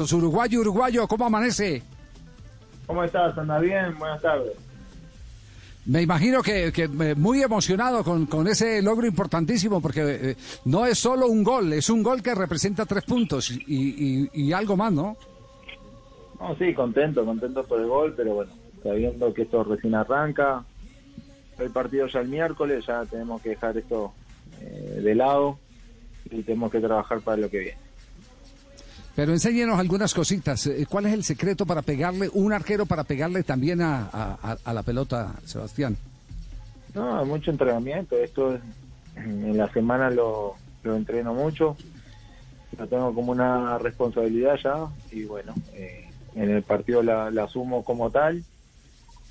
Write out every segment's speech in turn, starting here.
Uruguayo, uruguayo, ¿cómo amanece? ¿Cómo estás? ¿Anda bien? Buenas tardes. Me imagino que, que, eh, muy emocionado con, con, ese logro importantísimo, porque eh, no es solo un gol, es un gol que representa tres puntos y, y, y algo más, ¿no? No, sí, contento, contento por el gol, pero bueno, sabiendo que esto recién arranca, el partido ya el miércoles, ya tenemos que dejar esto eh, de lado y tenemos que trabajar para lo que viene. Pero enséñenos algunas cositas. Eh, ¿Cuál es el secreto para pegarle, un arquero para pegarle también a, a, a la pelota, Sebastián? No, mucho entrenamiento. Esto es, en la semana lo, lo entreno mucho. Lo tengo como una responsabilidad ya y bueno, eh, en el partido la, la, asumo como tal,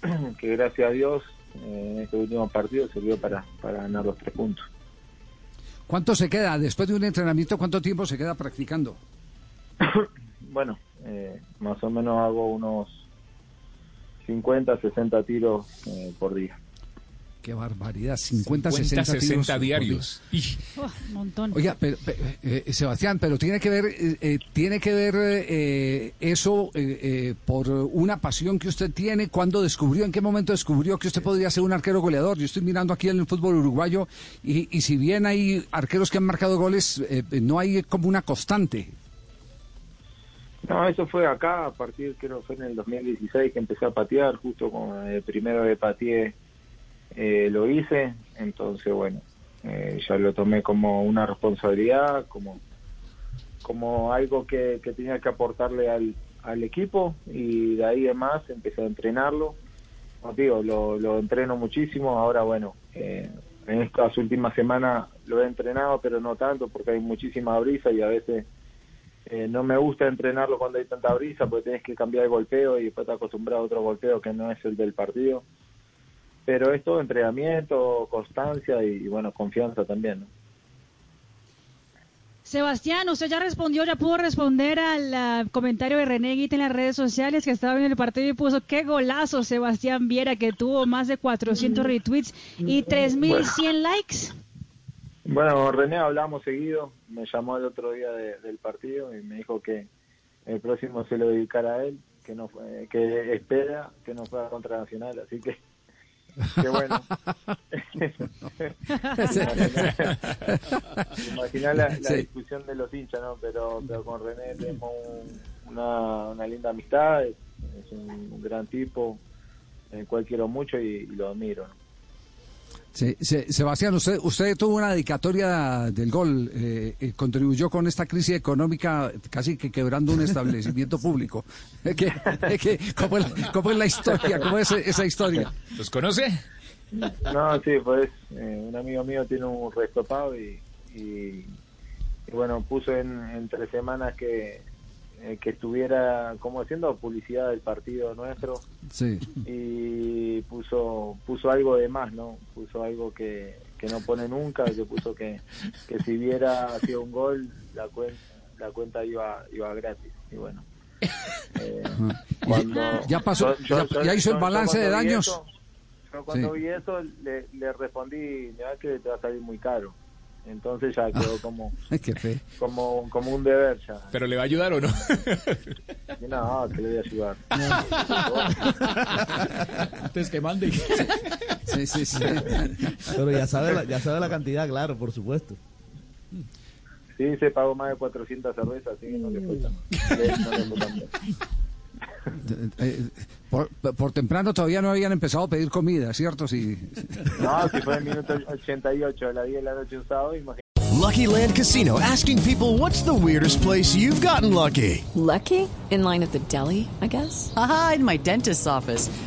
que gracias a Dios eh, en este último partido sirvió para, para ganar los tres puntos. ¿Cuánto se queda después de un entrenamiento? ¿Cuánto tiempo se queda practicando? bueno, eh, más o menos hago unos 50, 60 tiros eh, por día. Qué barbaridad, 50, 50 60, 60 diarios. Oh, un montón. Oiga, pero, pero eh, Sebastián, pero tiene que ver, eh, tiene que ver eh, eso eh, por una pasión que usted tiene. ¿Cuándo descubrió, en qué momento descubrió que usted podría ser un arquero goleador? Yo estoy mirando aquí en el fútbol uruguayo y, y si bien hay arqueros que han marcado goles, eh, no hay como una constante. No, eso fue acá, a partir, creo que fue en el 2016 que empecé a patear, justo con el primero de pateé eh, lo hice, entonces bueno, eh, ya lo tomé como una responsabilidad, como, como algo que, que tenía que aportarle al, al, equipo y de ahí en más empecé a entrenarlo. Como digo, lo, lo entreno muchísimo, ahora bueno, eh, en estas últimas semanas lo he entrenado, pero no tanto porque hay muchísima brisa y a veces eh, no me gusta entrenarlo cuando hay tanta brisa porque tienes que cambiar el golpeo y después te acostumbras a otro golpeo que no es el del partido pero es todo entrenamiento, constancia y, bueno, confianza también. ¿no? Sebastián, usted ya respondió, ya pudo responder al uh, comentario de René Guita en las redes sociales que estaba en el partido y puso qué golazo Sebastián Viera que tuvo más de 400 retweets y 3100 bueno. likes. Bueno, René hablamos seguido, me llamó el otro día de, del partido y me dijo que el próximo se lo dedicara a él, que no fue, que espera que no fuera contra Nacional, así que Qué bueno. Imagina la, la sí. discusión de los hinchas, ¿no? Pero, pero con René tenemos un, una, una, linda amistad, es, es un, un, gran tipo, el cual quiero mucho y, y lo admiro, ¿no? Sí, Sebastián, usted, usted tuvo una dedicatoria del gol, eh, eh, contribuyó con esta crisis económica casi que quebrando un establecimiento público. ¿Qué, qué, cómo, es, ¿Cómo, es, la historia? ¿Cómo es esa historia? ¿Los conoce? No, sí, pues eh, un amigo mío tiene un restopado y, y, y bueno, puso en, en tres semanas que eh, que estuviera como haciendo publicidad del partido nuestro. Sí. y puso puso algo de más no puso algo que, que no pone nunca que puso que, que si hubiera sido un gol la cuenta la cuenta iba iba gratis. Y bueno eh, cuando, ya pasó yo, ya, ya, hizo el balance de daños. eso, yo cuando sí. vi eso le, le respondí que te va a salir muy caro entonces ya quedó como como como un deber ya. Pero le va a ayudar o no no que le voy a ayudar. Entonces que mande. Sí sí sí. Pero ya sabe la, ya sabe la cantidad claro por supuesto. Sí se pagó más de 400 cervezas así que no le fue tan, no le fue tan bien. Por, por, temprano todavía no habían empezado a pedir comida, ¿cierto? Sí. No, si fue en el minuto 88, a las 10 de la noche un sábado, imagínate. Lucky Land Casino, asking people what's the weirdest place you've gotten lucky. Lucky? In line at the deli, I guess? Aha, in my dentist's office.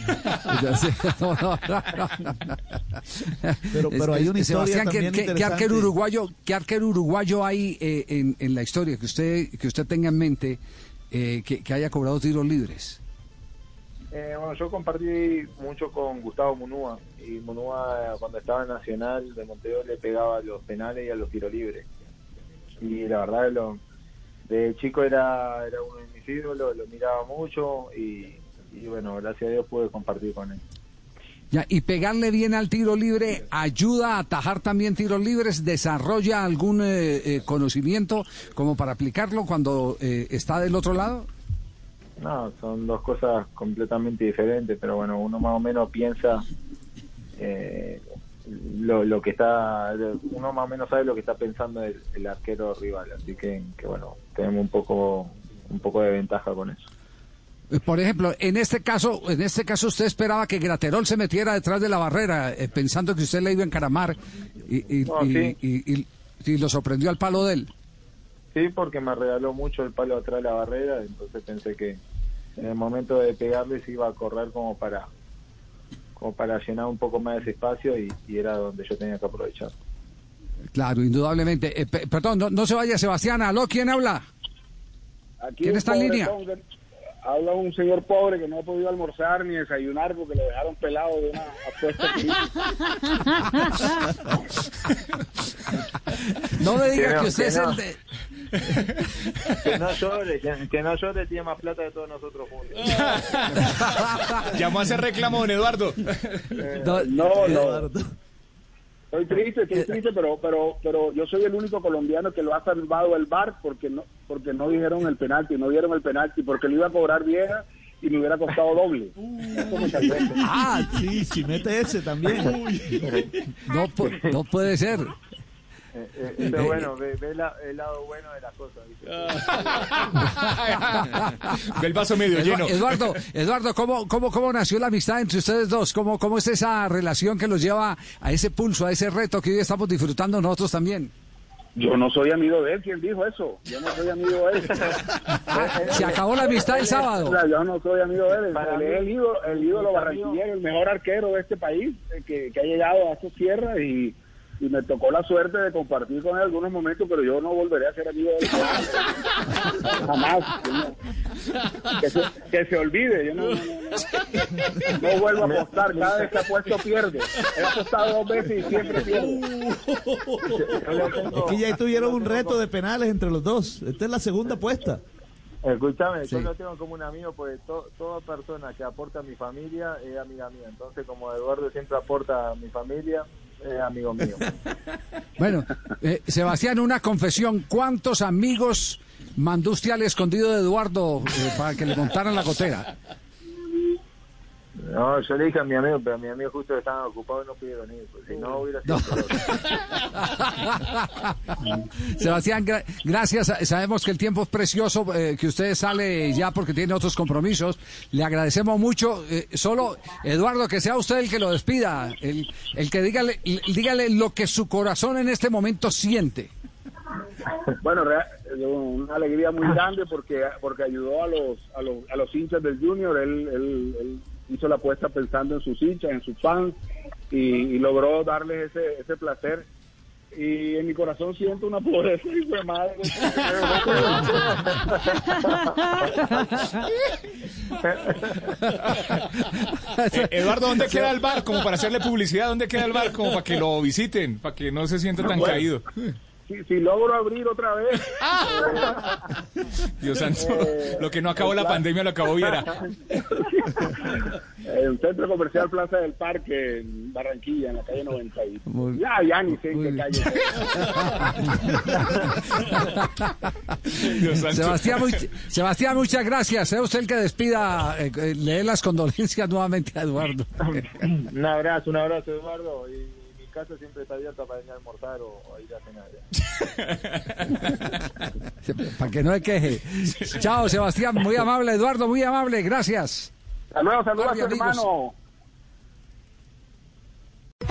Pero- pero hay una historia Sebastián, ¿qué- también qué, qué interesante. arquero uruguayo, qué arquero uruguayo hay eh, en, en la historia que usted que usted tenga en mente eh, que, que haya cobrado tiros libres? Eh, bueno, yo compartí mucho con Gustavo Munúa y Munúa cuando estaba en Nacional de Montevideo le pegaba a los penales y a los tiros libres. Y la verdad, lo, de chico era, era uno de mis ídolos, lo miraba mucho y, y bueno, gracias a Dios pude compartir con él. Ya, y pegarle bien al tiro libre ayuda a atajar también tiros libres, desarrolla algún eh, eh, conocimiento como para aplicarlo cuando eh, está del otro lado. No, son dos cosas completamente diferentes, pero bueno, uno más o menos piensa eh, lo, lo que está, uno más o menos sabe lo que está pensando el, el arquero rival, así que, que bueno, tenemos un poco, un poco de ventaja con eso. Eh, Por ejemplo, en este caso, en este caso usted esperaba que Graterol se metiera detrás de la barrera, eh, pensando que usted le iba a encaramar y, y- No, y- sí. y- y- y lo sorprendió al palo de él. Sí, porque me regaló mucho el palo atrás de la barrera, entonces pensé que en el momento de pegarle se iba a correr como para como para llenar un poco más ese espacio y, era donde yo tenía que aprovechar. Claro, indudablemente. Eh, pe- perdón, no, no se vaya Sebastián. ¿Aló? ¿Quién habla? Aquí ¿Quién está en línea? Habla un señor pobre que no ha podido almorzar ni desayunar porque lo dejaron pelado de una apuesta. No me diga Que no, que usted que es no. el de... Que no llore, que, no llore, tiene más plata de todos nosotros juntos. Llamó a hacer reclamo, don Eduardo. no, no. Estoy triste, estoy triste, pero, pero, pero yo soy el único colombiano que lo ha salvado el bar porque no, porque no dijeron el penalti, no dieron el penalti, porque lo iba a cobrar vieja y me hubiera costado doble. Ah, sí, si mete ese también. No, no puede ser. Eh, eh, pero bueno, ve, ve la- el lado bueno de las cosas. ¿viste? Ve el vaso medio lleno. Eduardo, Eduardo, ¿cómo, cómo, ¿cómo nació la amistad entre ustedes dos? ¿Cómo, ¿Cómo es esa relación que los lleva a ese pulso, a ese reto que hoy estamos disfrutando nosotros también? Yo no soy amigo de él, ¿quién dijo eso? Yo no soy amigo de él. Se acabó la amistad el sábado. Yo no soy amigo de él. Para Él es el ídolo, el ídolo barranquillero, el mejor arquero de este país eh, que, que ha llegado a esta tierra y, y me tocó la suerte de compartir con él algunos momentos, pero yo no volveré a ser amigo de él. Jamás. No- que, se, que se olvide. Yo no, no, no, no. No vuelvo a apostar. Cada vez que apuesto pierde. He apostado dos veces y siempre pierdo. Es que ya tuvieron un reto de penales entre los dos. Esta es la segunda apuesta. Escúchame, Sí. yo lo tengo como un amigo porque to- toda persona que aporta a mi familia es amiga mía. Entonces, como Eduardo siempre aporta a mi familia, es amigo mío. Bueno, eh, Sebastián, una confesión. ¿Cuántos amigos mandó usted al escondido de Eduardo eh, para que le montaran la gotera? No, yo le dije a mi amigo, pero a mi amigo justo estaban ocupados y no pudieron ir. pues, si no, hubiera sido. Sebastián, gra- gracias. Sabemos que el tiempo es precioso, eh, que usted sale ya porque tiene otros compromisos. Le agradecemos mucho. Eh, solo, Eduardo, que sea usted el que lo despida, el, el que dígale, dígale lo que su corazón en este momento siente. Bueno, eh, una alegría muy grande porque porque ayudó a los a los, a los hinchas del Junior. Él, él- él hizo la apuesta pensando en sus hinchas, en sus fans y, y logró darles ese, ese placer. Y en mi corazón siento una pobreza y de madre. Eh, Eduardo, ¿dónde queda el bar? Como para hacerle publicidad, ¿dónde queda el bar? Como para que lo visiten, para que no se sienta tan Bueno. caído. Si, si logro abrir otra vez. Dios santo, Eh, lo que no acabó la pandemia lo acabó Viera. En un centro comercial Plaza del Parque, en Barranquilla, en la calle 90. y- Muy- ya, ya ni sé en muy qué calle. Dios santo. Sebastián, much- Sebastián, muchas gracias. Sea usted el que despida, eh, eh, lee las condolencias nuevamente a Eduardo. un abrazo, un abrazo, Eduardo. Y casa siempre está abierta para venir a almorzar o, o ir a cenar. Para que no se queje. Chao, Sebastián, muy amable. Eduardo, muy amable. Gracias. Hasta luego, saludos a tu hermano.